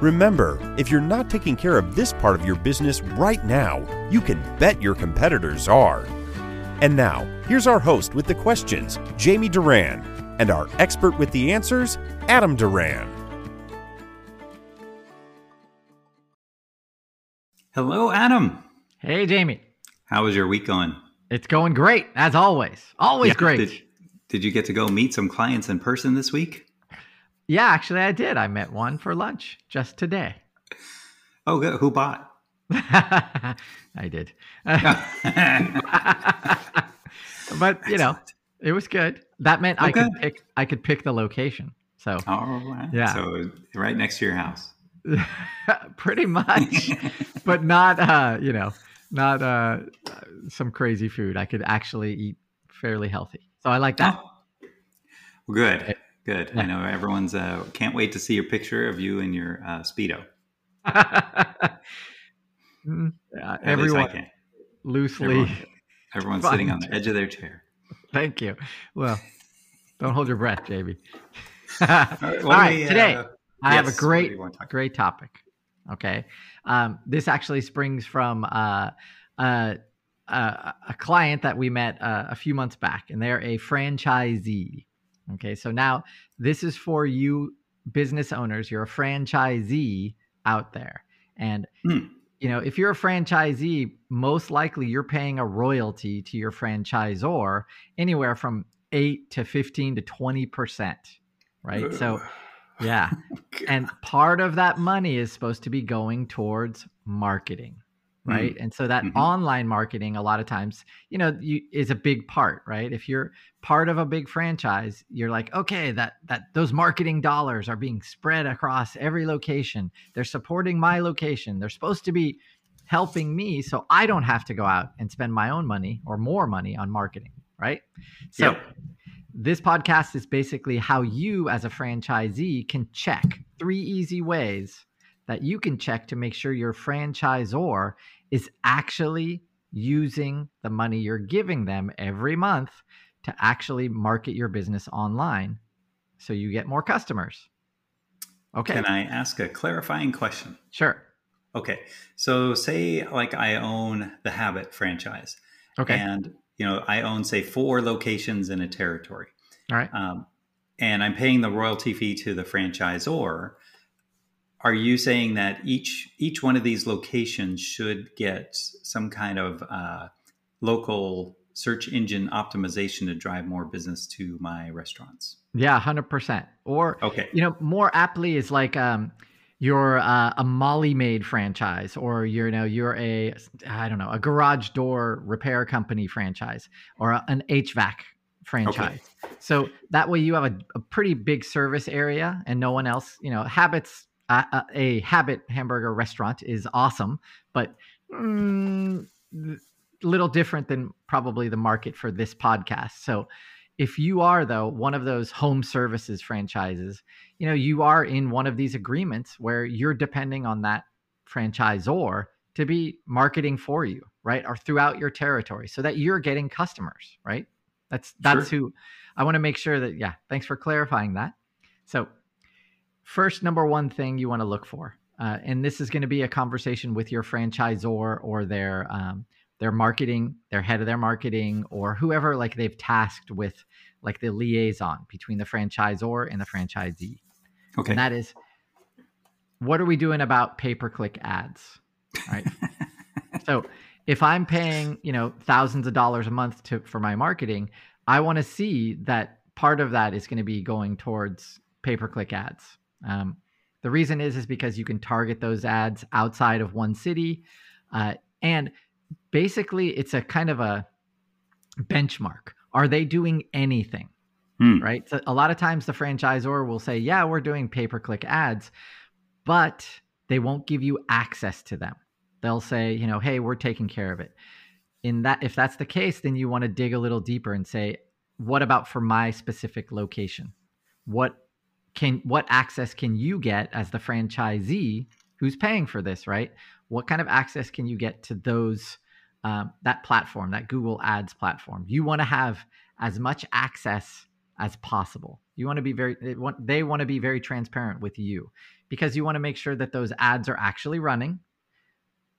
Remember, if you're not taking care of this part of your business right now, you can bet your competitors are. And now, here's our host with the questions, Jamie Duran, and our expert with the answers, Adam Duran. Hello, Adam. Hey, Jamie. How was your week going? It's going great, as always. Always Yeah, great. Did, did you get to go meet some clients in person this week? Yeah, actually, I did. I met one for lunch just today. Oh, good. Who bought? I did. but, you know, it was good. That meant I could pick I could pick the location. So, right. Yeah. So right next to your house. pretty much, but not uh, you know, not uh some crazy food. I could actually eat fairly healthy. So I like that. Oh. Well, good. Good. Yeah. I know everyone's uh, can't wait to see your picture of you in your uh, speedo. Mm, uh, I everyone loosely. Everyone, everyone's Fine. sitting on the edge of their chair. Thank you. Well, don't hold your breath, JB. All All what do right, we, uh, today I have a yes, what do great, wanna great topic. Okay, um, this actually springs from uh, uh, uh, a client that we met uh, a few months back, and they're a franchisee. Okay, so now this is for you business owners. You're a franchisee out there, and Hmm. you know if you're a franchisee, most likely you're paying a royalty to your franchisor, anywhere from eight to fifteen to twenty percent. Right, so. Yeah. And part of that money is supposed to be going towards marketing. Right. And so that Mhm. online marketing, a lot of times, you know, you, is a big part, right? If you're part of a big franchise, you're like, okay, that that those marketing dollars are being spread across every location. They're supporting my location. They're supposed to be helping me so I don't have to go out and spend my own money or more money on marketing. Right. So Yep. this podcast is basically how you, as a franchisee, can check three easy ways that you can check to make sure your franchisor is actually using the money you're giving them every month to actually market your business online so you get more customers. Okay, Can I ask a clarifying question? sure. Okay. So say like I own the Habit franchise Okay, and you know I own say four locations in a territory. all right. Um, and I'm paying the royalty fee to the franchisor. Are you saying that each each one of these locations should get some kind of uh, local search engine optimization to drive more business to my restaurants? Yeah, hundred percent. Or Okay. you know, more aptly is like um, you're uh, a Molly Maid franchise, or you're, you know, you're a I don't know, a garage door repair company franchise, or a- an HVAC franchise. Okay. So that way you have a, a pretty big service area, and no one else. You know, habits. Uh, uh, a habit hamburger restaurant is awesome, but mm, little different than probably the market for this podcast. So if you are though one of those home services franchises you know you are in one of these agreements where you're depending on that franchisor to be marketing for you right or throughout your territory so that you're getting customers right? That's that's who i want to make sure that yeah thanks for clarifying that. So first number one thing you want to look for uh, and this is going to be a conversation with your franchisor or their um, their marketing, their head of their marketing, or whoever like they've tasked with like the liaison between the franchisor and the franchisee. Okay. And that is what are we doing about pay-per-click ads? Right. so if I'm paying, you know, thousands of dollars a month to for my marketing, I want to see that part of that is going to be going towards pay-per-click ads. Um, the reason is is because you can target those ads outside of one city, uh, and basically it's a kind of a benchmark. Are they doing anything? Hmm. Right. So a lot of times the franchisor will say, yeah, we're doing pay per click ads, but they won't give you access to them. They'll say, you know, hey, we're taking care of it. in that if that's the case, then you want to dig a little deeper and say, what about for my specific location? What can what access can you get as the franchisee who's paying for this, right? What kind of access can you get to those um, that platform, that Google Ads platform? You want to have as much access as possible. You want to be very they want, they want to be very transparent with you because you want to make sure that those ads are actually running.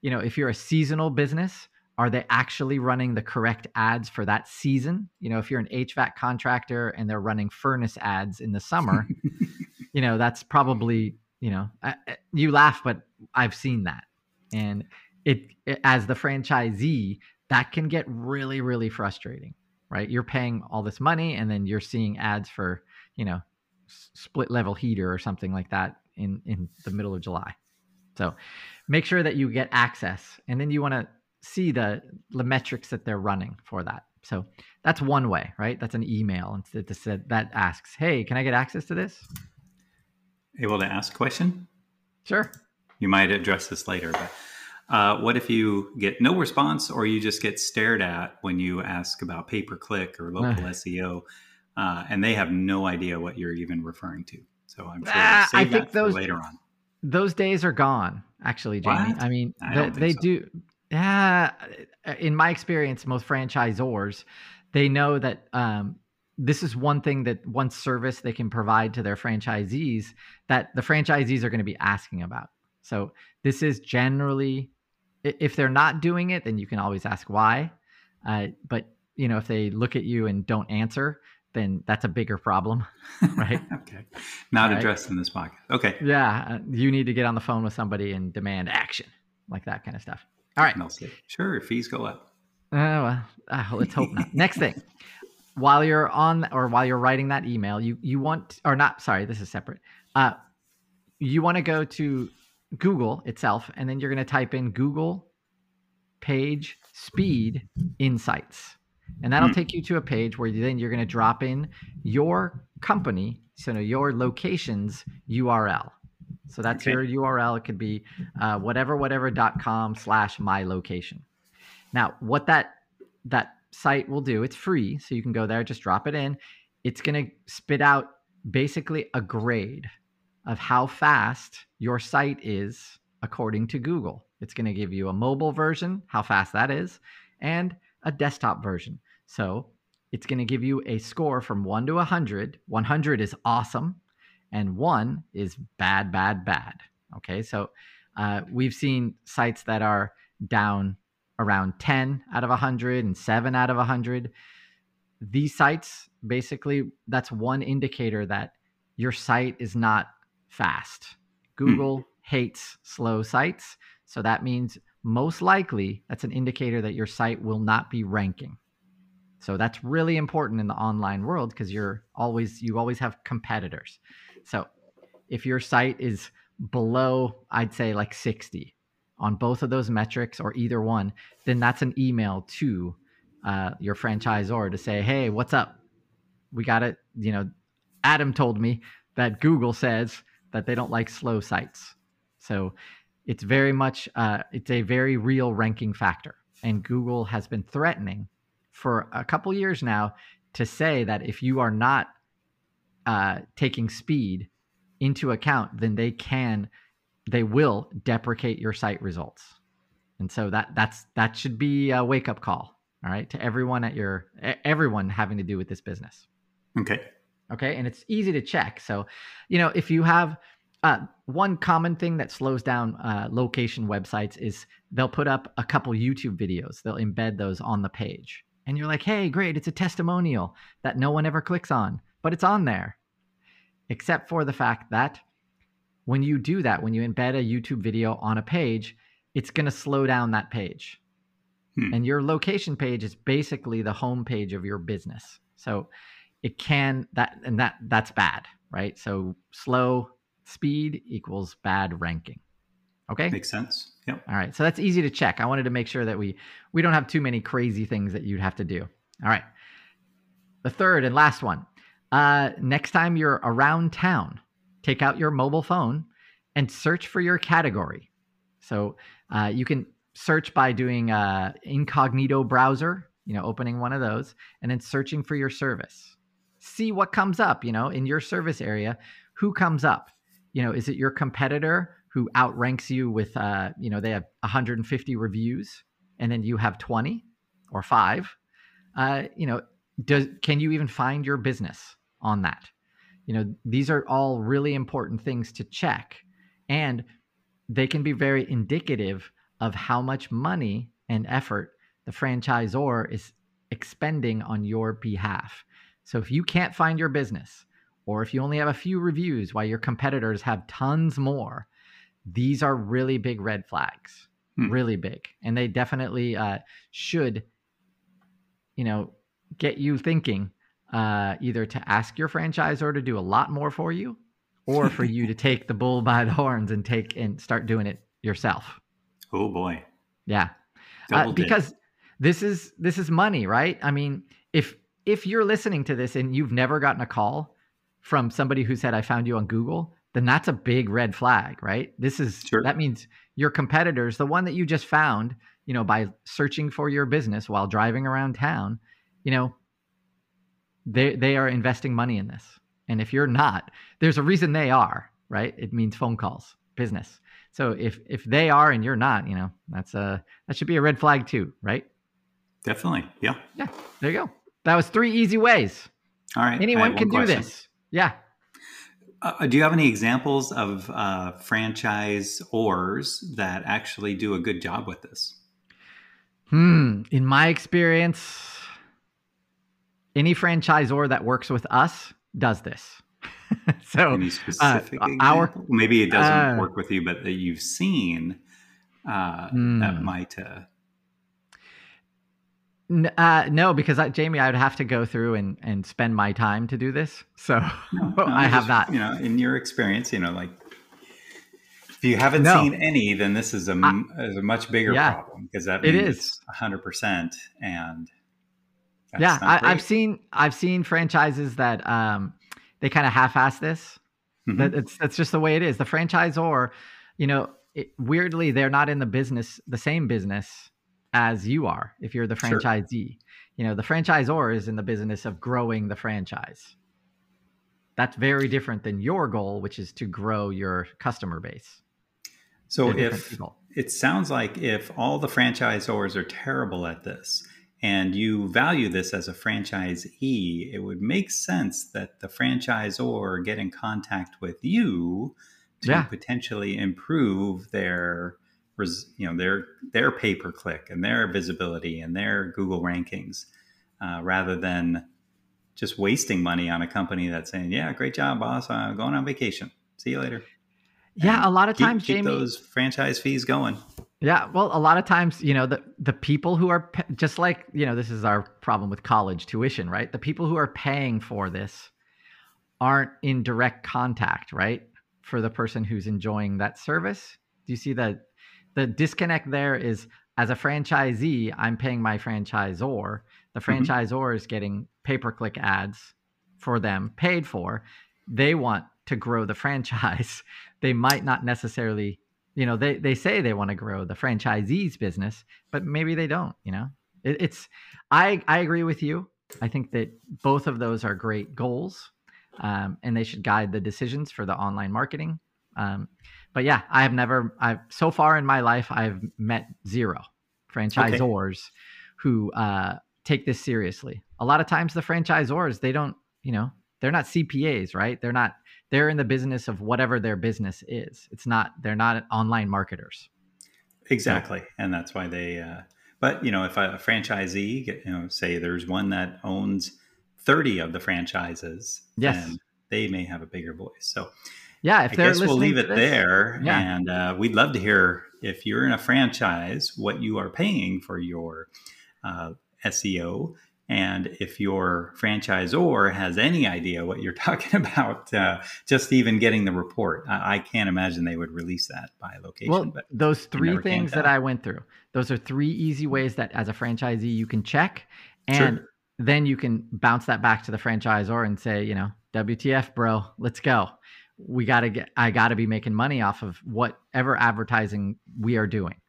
You know, if you're a seasonal business, are they actually running the correct ads for that season? You know, if you're an HVAC contractor and they're running furnace ads in the summer, you know, that's probably, you know, you laugh, but I've seen that. And it, it, as the franchisee, that can get really, really frustrating, right? You're paying all this money and then you're seeing ads for, you know, split level heater or something like that in, in the middle of July. So make sure that you get access and then you want to see the the metrics that they're running for that. So that's one way, right? That's an email and that asks, "Hey, can I get access to this?" Able to ask a question? Sure. You might address this later, but uh, what if you get no response or you just get stared at when you ask about pay per click or local SEO, uh, and they have no idea what you're even referring to? So I'm sure uh, I think those later on. Those days are gone, actually, Jamie. What? I mean, I they, they so. do yeah, uh, in my experience, most franchisors, they know that um, this is one thing that one service they can provide to their franchisees that the franchisees are going to be asking about. So this is generally, if they're not doing it, then you can always ask why. Uh, but you know, if they look at you and don't answer, then that's a bigger problem, right? okay, not right? addressed in this podcast. Okay. Yeah, uh, you need to get on the phone with somebody and demand action, like that kind of stuff. All right. Mostly. Sure, fees go up. Oh, well, uh, let's hope not. Next thing. While you're on or while you're writing that email, you you want or not, sorry, this is separate. Uh you want to go to Google itself and then you're going to type in Google page speed insights. And that'll mm. take you to a page where then you're going to drop in your company, so your location's URL. So that's okay. your URL. It could be uh, whatever whatever.com slash my location. Now, what that that site will do, it's free, so you can go there, just drop it in. It's going to spit out basically a grade of how fast your site is according to Google. It's going to give you a mobile version, how fast that is, and a desktop version. So it's going to give you a score from 1 to 100. 100 is awesome and one is bad, bad, bad. Okay, so uh, we've seen sites that are down around 10 out of 100 and 7 out of 100. These sites, basically, that's one indicator that your site is not fast. Hmm. Google mm. hates slow sites. So that means most likely that's an indicator that your site will not be ranking. So that's really important in the online world because you're always you always have competitors. So if your site is below, I'd say like 60 on both of those metrics or either one, then that's an email to uh, your franchisor to say, hey, what's up? We got it. You know, Adam told me that Google says that they don't like slow sites. So it's very much, uh, it's a very real ranking factor. And Google has been threatening for a couple years now to say that if you are not uh, taking speed into account, then they can, they will deprecate your site results. And so that that's that should be a wake up call, all right, to everyone at your everyone having to do with this business. Okay. Okay, and it's easy to check. So, you know, if you have uh, one common thing that slows down uh, location websites is they'll put up a couple YouTube videos. They'll embed those on the page, and you're like, "Hey, great! It's a testimonial that no one ever clicks on, but it's on there." except for the fact that when you do that, when you embed a YouTube video on a page, it's going to slow down that page. Hmm. And your location page is basically the home page of your business. So it can that and that that's bad, right? So slow speed equals bad ranking. Okay? Makes sense. Yep. All right. So that's easy to check. I wanted to make sure that we we don't have too many crazy things that you'd have to do. All right. The third and last one uh, next time you're around town, take out your mobile phone and search for your category. So uh, you can search by doing a incognito browser, you know, opening one of those and then searching for your service. See what comes up, you know, in your service area, who comes up? You know, is it your competitor who outranks you with uh, you know, they have 150 reviews and then you have 20 or 5? Uh, you know, does can you even find your business on that? You know, these are all really important things to check and they can be very indicative of how much money and effort the franchisor is expending on your behalf. So if you can't find your business, or if you only have a few reviews while your competitors have tons more, these are really big red flags, hmm. really big. And they definitely uh, should, you know, get you thinking uh, either to ask your franchisor to do a lot more for you or for you to take the bull by the horns and take and start doing it yourself. Oh boy. Yeah. Uh, because this is this is money, right? I mean, if if you're listening to this and you've never gotten a call from somebody who said I found you on Google, then that's a big red flag, right? This is sure. that means your competitors, the one that you just found, you know, by searching for your business while driving around town, you know, they they are investing money in this. And if you're not, there's a reason they are, right? It means phone calls, business. So if if they are and you're not, you know, that's a that should be a red flag too, right? Definitely. Yeah. Yeah. There you go. That was three easy ways. All right. Anyone can do question. this. Yeah. Uh, do you have any examples of uh, franchise ors that actually do a good job with this? Hmm. In my experience, any franchisor that works with us does this. so any uh, specific uh, our maybe it doesn't uh, work with you, but that you've seen uh, mm. that hmm. might. Uh... Uh, no, because I, Jamie, I would have to go through and, and spend my time to do this. So no, no, I have that. You know, in your experience, you know, like if you haven't no. seen any, then this is a, I, is a much bigger yeah, problem because that means it is hundred percent and. yeah, I, have seen I've seen franchises that um, they kind of half-ass this. Mm-hmm. That it's that's just the way it is. The franchisor, you know, it, weirdly they're not in the business, the same business as you are. If you're the franchisee, sure. you know, the franchisor is in the business of growing the franchise. That's very different than your goal, which is to grow your customer base. So if people. it sounds like if all the franchisors are terrible at this, and you value this as a franchisee, it would make sense that the franchisor get in contact with you to yeah. potentially improve their you know their their pay per click and their visibility and their Google rankings, uh, rather than just wasting money on a company that's saying, "Yeah, great job, boss. I'm going on vacation. See you later." Yeah, and a lot of keep, times, keep Jamie, those franchise fees going. Yeah, well, a lot of times, you know, the the people who are just like, you know, this is our problem with college tuition, right? The people who are paying for this aren't in direct contact, right? For the person who's enjoying that service. Do you see that the disconnect there is as a franchisee, I'm paying my franchisor. The mm-hmm. franchisor mm-hmm. is getting pay-per-click ads for them paid for. They want to grow the franchise. They might not necessarily you know they they say they want to grow the franchisees business but maybe they don't you know? It, it's i i agree with you. I think that both of those are great goals um, and they should guide the decisions for the online marketing. Um, but yeah i have never i've so far in my life i've met zero franchisors okay. who uh, take this seriously. A lot of times the franchisors they don't you know they're not cpas right they're not they're in the business of whatever their business is. It's not they're not online marketers. Exactly, and that's why they. Uh, but you know, if a franchisee, you know, say there's one that owns thirty of the franchises, yes, they may have a bigger voice. So, yeah, if I guess we'll leave it this, there, yeah. and uh, we'd love to hear if you're in a franchise what you are paying for your uh, SEO and if your franchisor has any idea what you're talking about, uh, just even getting the report, I, I, can't imagine they would release that by location. Well, but those three things that I went through, those are three easy ways that as a franchisee you can check, and sure. then you can bounce that back to the franchisor and say, you know, WTF, bro, let's go. We got to get, I got to be making money off of whatever advertising we are doing.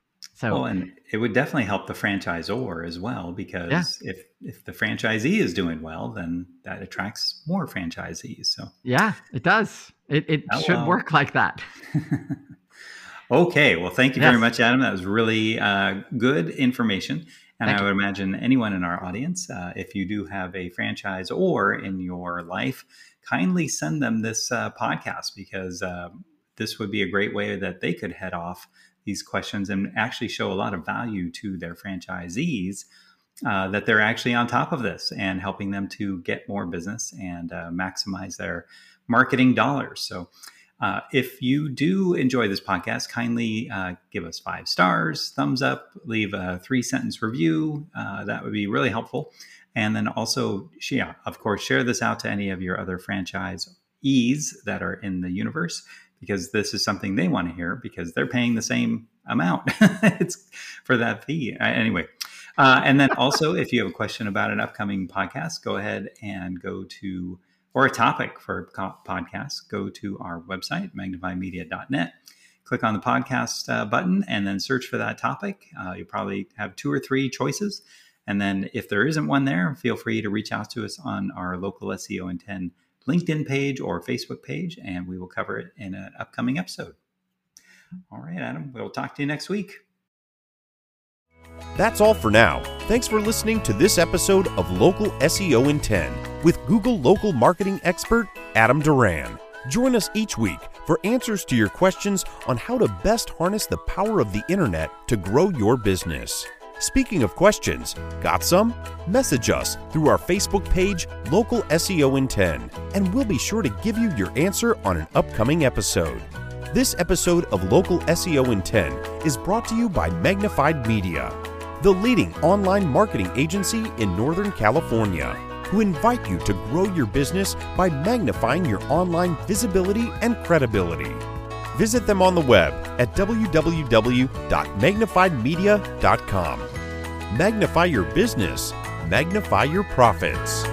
So, well, and it would definitely help the franchisor as well because Yeah. if if the franchisee is doing well, then that attracts more franchisees. So, yeah, it does. It, it Oh, should wow. work like that. okay. Well, thank you very much, Adam. That was really uh, good information. And Thank I you. would imagine anyone in our audience, uh, if you do have a franchisor in your life, kindly send them this uh, podcast because uh, this would be a great way that they could head off these questions and actually show a lot of value to their franchisees uh, that they're actually on top of this and helping them to get more business and uh, maximize their marketing dollars. So, uh, if you do enjoy this podcast, kindly uh, give us five stars, thumbs up, leave a three sentence review. Uh, that would be really helpful. And then also, yeah, of course, share this out to any of your other franchisees that are in the universe because this is something they want to hear because they're paying the same amount it's for that fee. Anyway, uh, and then also, if you have a question about an upcoming podcast, go ahead and go to or a topic for co- podcast, go to our website, magnifymedia.net. Click on the podcast uh, button and then search for that topic. Uh, you'll probably have two or three choices. And then if there isn't one there, feel free to reach out to us on our local SEO in 10 LinkedIn page or Facebook page, and we will cover it in an upcoming episode. All right, Adam, we'll talk to you next week. That's all for now. Thanks for listening to this episode of Local SEO in 10 with Google local marketing expert Adam Duran. Join us each week for answers to your questions on how to best harness the power of the internet to grow your business. Speaking of questions, got some? Message us through our Facebook page, Local SEO in 10, and we'll be sure to give you your answer on an upcoming episode. This episode of Local SEO in 10 is brought to you by Magnified Media, the leading online marketing agency in Northern California, who invite you to grow your business by magnifying your online visibility and credibility. Visit them on the web at www.magnifiedmedia.com. Magnify your business, magnify your profits.